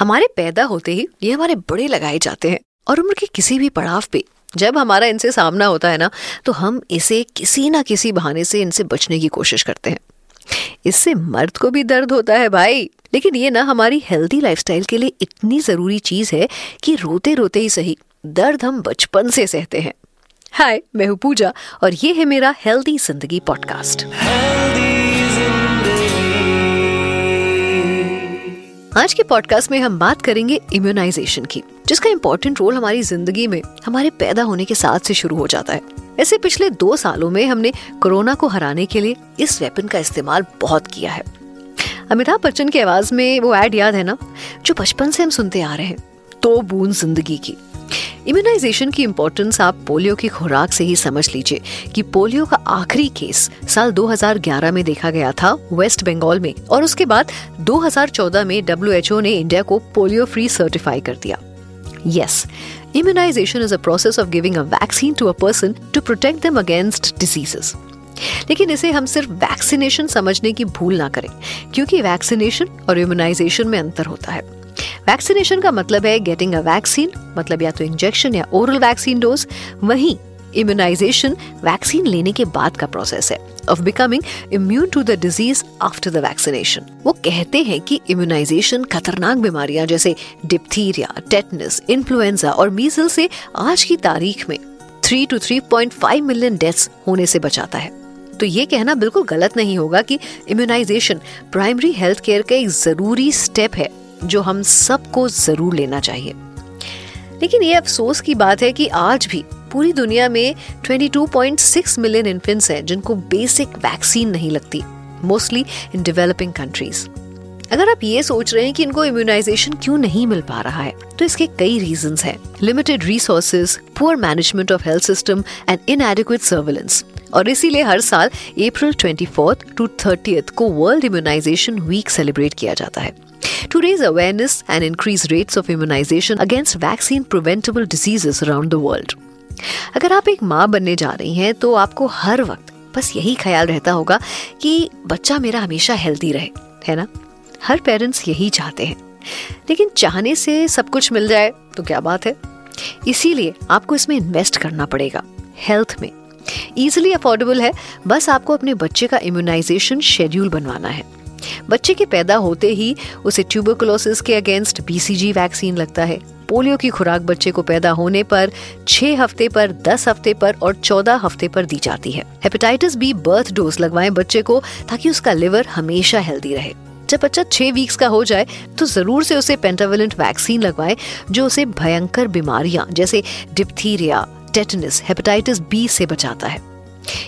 हमारे पैदा होते ही ये हमारे बड़े लगाए जाते हैं और उम्र के किसी भी पड़ाव पे जब हमारा इनसे सामना होता है ना तो हम इसे किसी ना किसी बहाने से इनसे बचने की कोशिश करते हैं। इससे मर्द को भी दर्द होता है भाई। लेकिन ये ना, हमारी हेल्दी लाइफस्टाइल के लिए इतनी ज़रूरी चीज़ है कि रोते रोते ही सही दर्द हम बचपन से सहते हैं। हाय, मैं हूँ पूजा और ये है मेरा हेल्दी ज़िंदगी पॉडकास्ट आज के पॉडकास्ट में हम बात करेंगे इम्यूनाइजेशन की, जिसका इम्पोर्टेंट रोल हमारी ज़िंदगी में, हमारे पैदा होने के साथ से शुरू हो जाता है। ऐसे पिछले दो सालों में हमने कोरोना को हराने के लिए इस वेपन का इस्तेमाल बहुत किया है। अमिताभ बच्चन की आवाज़ में वो एड याद है ना? जो बचपन से हम सुनते आ रहे हैं तो बूंद ज़िंदगी की। इम्यूनाइजेशन की इम्पोर्टेंस आप पोलियो की खुराक से ही समझ लीजिए कि पोलियो का आखिरी केस साल 2011 में देखा गया था वेस्ट बंगाल में और उसके बाद 2014 में डब्ल्यू ने इंडिया को पोलियो फ्री सर्टिफाई कर दिया। Yes immunization is a process of giving a vaccine to a person to protect them against diseases लेकिन इसे हम सिर्फ़ वैक्सीनेशन समझने की भूल ना करें, क्योंकि वैक्सीनेशन और इम्यूनाइजेशन में अंतर होता है। वैक्सीनेशन का मतलब है गेटिंग अ वैक्सीन मतलब या तो इंजेक्शन या ओरल वैक्सीन डोज वहीं इम्यूनाइजेशन वैक्सीन लेने के बाद का प्रोसेस है of becoming immune to the disease after the vaccination वो कहते हैं कि इम्यूनाइजेशन खतरनाक बीमारियाँ जैसे डिप्थीरिया टेटनस इन्फ्लुएंजा और मीजल से आज की तारीख में three to three point five million deaths होने से बचाता है। तो ये कहना बिल्कुल गलत नहीं होगा कि इम्यूनाइजेशन प्राइमरी हेल्थ केयर का एक ज़रूरी स्टेप है। जो हम सबको ज़रूर लेना चाहिए। लेकिन ये अफसोस की बात है कि आज भी पूरी दुनिया में 22.6 मिलियन इन्फेंट्स हैं, जिनको बेसिक वैक्सीन नहीं लगती मोस्टली इन डेवलपिंग कंट्रीज़ अगर आप ये सोच रहे हैं कि इनको इम्यूनाइजेशन क्यों नहीं मिल पा रहा है तो इसके कई रीजन हैं। Limited resources poor management of health system and inadequate surveillance और इसीलिए हर साल April twenty fourth to thirty को वर्ल्ड इम्यूनाइजेशन वीक सेलिब्रेट किया जाता है। To raise awareness and increase rates of immunization against vaccine preventable diseases around the world. अगर आप एक माँ बनने जा रही हैं तो आपको हर वक्त बस यही ख्याल रहता होगा कि बच्चा मेरा हमेशा हेल्दी रहे, है ना? हर पेरेंट्स यही चाहते हैं। लेकिन चाहने से सब कुछ मिल जाए तो क्या बात है? इसीलिए आपको इसमें इन्वेस्ट करना पड़ेगा हेल्थ में। इजिली अफोर्डेबल है, बस आपको अपने बच्चे का इम्यूनाइजेशन शेड्यूल बनवाना है। बच्चे के पैदा होते ही उसे ट्यूबरकुलोसिस के अगेंस्ट बीसीजी वैक्सीन लगता है। पोलियो की खुराक बच्चे को पैदा होने पर छह हफ़्ते पर, दस हफ़्ते पर और चौदह हफ़्ते पर दी जाती है। हेपेटाइटिस बी बर्थ डोज लगवाएँ बच्चे को ताकि उसका लिवर हमेशा हेल्दी रहे। जब बच्चा छह वीक्स का हो जाए तो ज़रूर से उसे पेंटावेलेंट वैक्सीन लगवाएँ, जो उसे भयंकर बीमारियाँ, जैसे डिप्थीरिया टेटनस हेपेटाइटिस बी से बचाता है।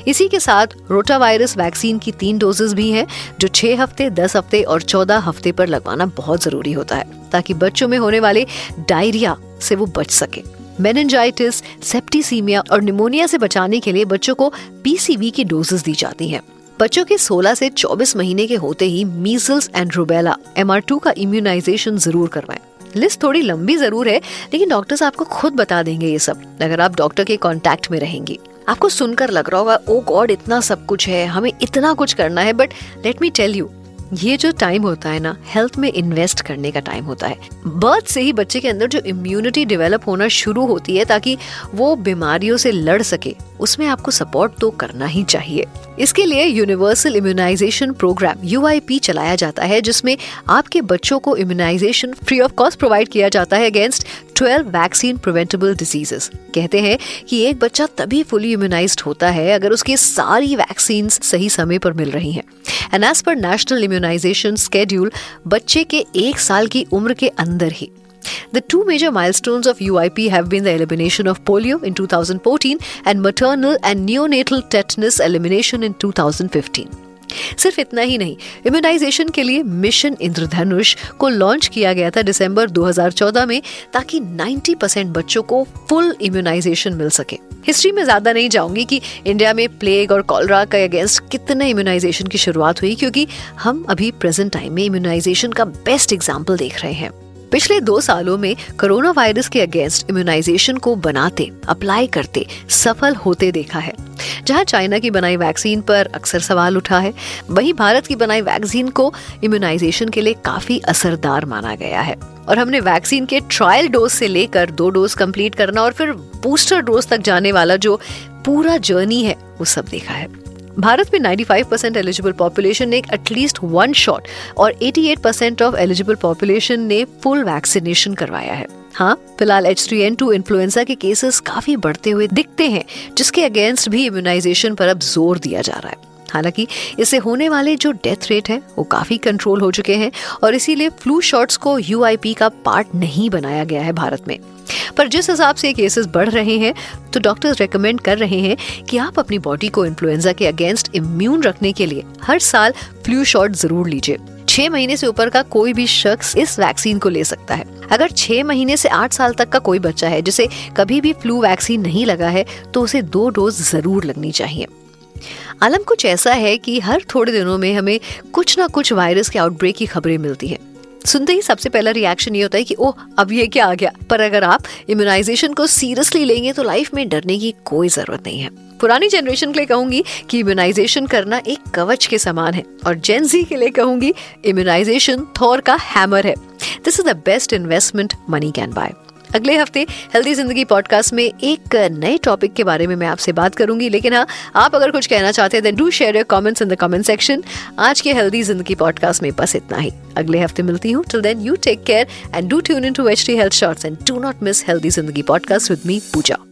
इसी के साथ रोटा वायरस वैक्सीन की तीन डोजेस भी हैं, जो छह हफ़्ते, दस हफ़्ते और चौदह हफ़्ते पर लगवाना बहुत ज़रूरी होता है, ताकि बच्चों में होने वाले डायरिया से वो बच सके। मेनेंजाइटिस सेप्टिसीमिया और निमोनिया से बचाने के लिए बच्चों को पीसीवी की डोजेस दी जाती हैं। बच्चों के 16 से 24 महीने के होते ही मीजल्स एंड रूबेला एम का इम्यूनाइजेशन ज़रूर करवाएँ। लिस्ट थोड़ी लंबी ज़रूर है, लेकिन डॉक्टर्स आपको खुद बता देंगे ये सब, अगर आप डॉक्टर के कॉन्टेक्ट में रहेंगी। आपको सुनकर लग रहा होगा, ओ गॉड, इतना सब कुछ है, हमें इतना कुछ करना है, but let me tell you ये जो टाइम होता है ना हेल्थ में इन्वेस्ट करने का टाइम होता है। बर्थ से ही बच्चे के अंदर जो इम्यूनिटी डेवलप होना शुरू होती है ताकि वो बीमारियों से लड़ सके, उसमें आपको सपोर्ट तो करना ही चाहिए। इसके लिए यूनिवर्सल इम्यूनाइजेशन प्रोग्राम यूआईपी चलाया जाता है, जिसमें आपके बच्चों को immunization free of cost provide किया जाता है अगेंस्ट 12 वैक्सीन प्रिवेंटेबल डिजीजेस। कहते हैं कि एक बच्चा तभी फुली इम्यूनाइज होता है अगर उसकी सारी वैक्सीन सही समय पर मिल रही हैं। And as per national immunization schedule बच्चे के एक साल की उम्र के अंदर ही। The two major milestones of UIP have been the elimination of polio in 2014 and maternal and neonatal tetanus elimination in 2015. सिर्फ़ इतना ही नहीं इम्यूनाइजेशन के लिए मिशन इंद्रधनुष को लॉन्च किया गया था दिसंबर 2014 में, ताकि 90 परसेंट बच्चों को फुल इम्यूनाइजेशन मिल सके। हिस्ट्री में ज़्यादा नहीं जाऊँगी कि इंडिया में प्लेग और कॉलरा के अगेंस्ट कितने इम्यूनाइजेशन की शुरुआत हुई, क्योंकि हम अभी प्रेजेंट टाइम में इम्यूनाइजेशन का बेस्ट एग्ज़ाम्पल देख रहे हैं। पिछले दो सालों में कोरोना वायरस के अगेंस्ट इम्यूनाइजेशन को बनाते अप्लाई करते, सफल होते देखा है। जहाँ चाइना की बनाई वैक्सीन पर अक्सर सवाल उठा है, वहीं भारत की बनाई वैक्सीन को इम्यूनाइजेशन के लिए काफ़ी असरदार माना गया है। और हमने वैक्सीन के ट्रायल डोज से लेकर दो डोज कंप्लीट करना और फिर बूस्टर डोज तक जाने वाला जो पूरा जर्नी है, वो सब देखा है। भारत में 95 परसेंट एलिजिबल पॉपुलेशन ने एटलीस्ट वन शॉट और 88 परसेंट ऑफ़ एलिजिबल पॉपुलेशन ने फुल वैक्सीनेशन करवाया है। हाँ फ़िलहाल H three N two influenza के केसेस काफ़ी बढ़ते हुए दिखते हैं, जिसके अगेंस्ट भी इम्यूनाइजेशन पर अब ज़ोर दिया जा रहा है। हालाँकि इससे होने वाले जो डेथ रेट है, वो काफ़ी कंट्रोल हो चुके हैं, और इसीलिए फ्लू शॉट्स को UIP का पार्ट नहीं बनाया गया है भारत में। पर जिस हिसाब से केसेस बढ़ रहे हैं तो डॉक्टर्स रेकमेंड कर रहे हैं कि आप अपनी बॉडी को इन्फ्लुएंजा के अगेंस्ट इम्यून रखने के लिए हर साल फ्लू शॉट ज़रूर लीजिए। छह महीने से ऊपर का कोई भी शख्स इस वैक्सीन को ले सकता है। अगर छह महीने से आठ साल तक का कोई बच्चा है, जिसे कभी भी फ्लू वैक्सीन नहीं लगा है तो उसे दो डोज ज़रूर लगनी चाहिए। आलम, कुछ ऐसा है कि हर थोड़े दिनों में हमें कुछ ना कुछ वायरस के आउटब्रेक की खबरें मिलती हैं। सुनते ही सबसे पहला रिएक्शन ये होता है कि, ओह, अब ये क्या आ गया? पर अगर आप इम्यूनाइजेशन को सीरियसली लेंगे तो लाइफ में डरने की कोई ज़रूरत नहीं है। पुरानी जनरेशन के लिए कहूँगी कि इम्यूनाइजेशन करना एक कवच के समान है। और जेनजी के लिए कहूँगी इम्यूनाइजेशन थॉर का हैमर है। This is the best investment money can buy अगले हफ़्ते हेल्दी ज़िंदगी पॉडकास्ट में एक नए टॉपिक के बारे में मैं आपसे बात करूँगी। लेकिन हाँ आप अगर कुछ कहना चाहते हैं then do share your comments in the comment section आज के हेल्दी ज़िंदगी पॉडकास्ट में बस इतना ही। अगले हफ़्ते मिलती हूँ। Till then you take care and do tune in to H T health shorts and do not miss healthy Zindagi podcast with me Pooja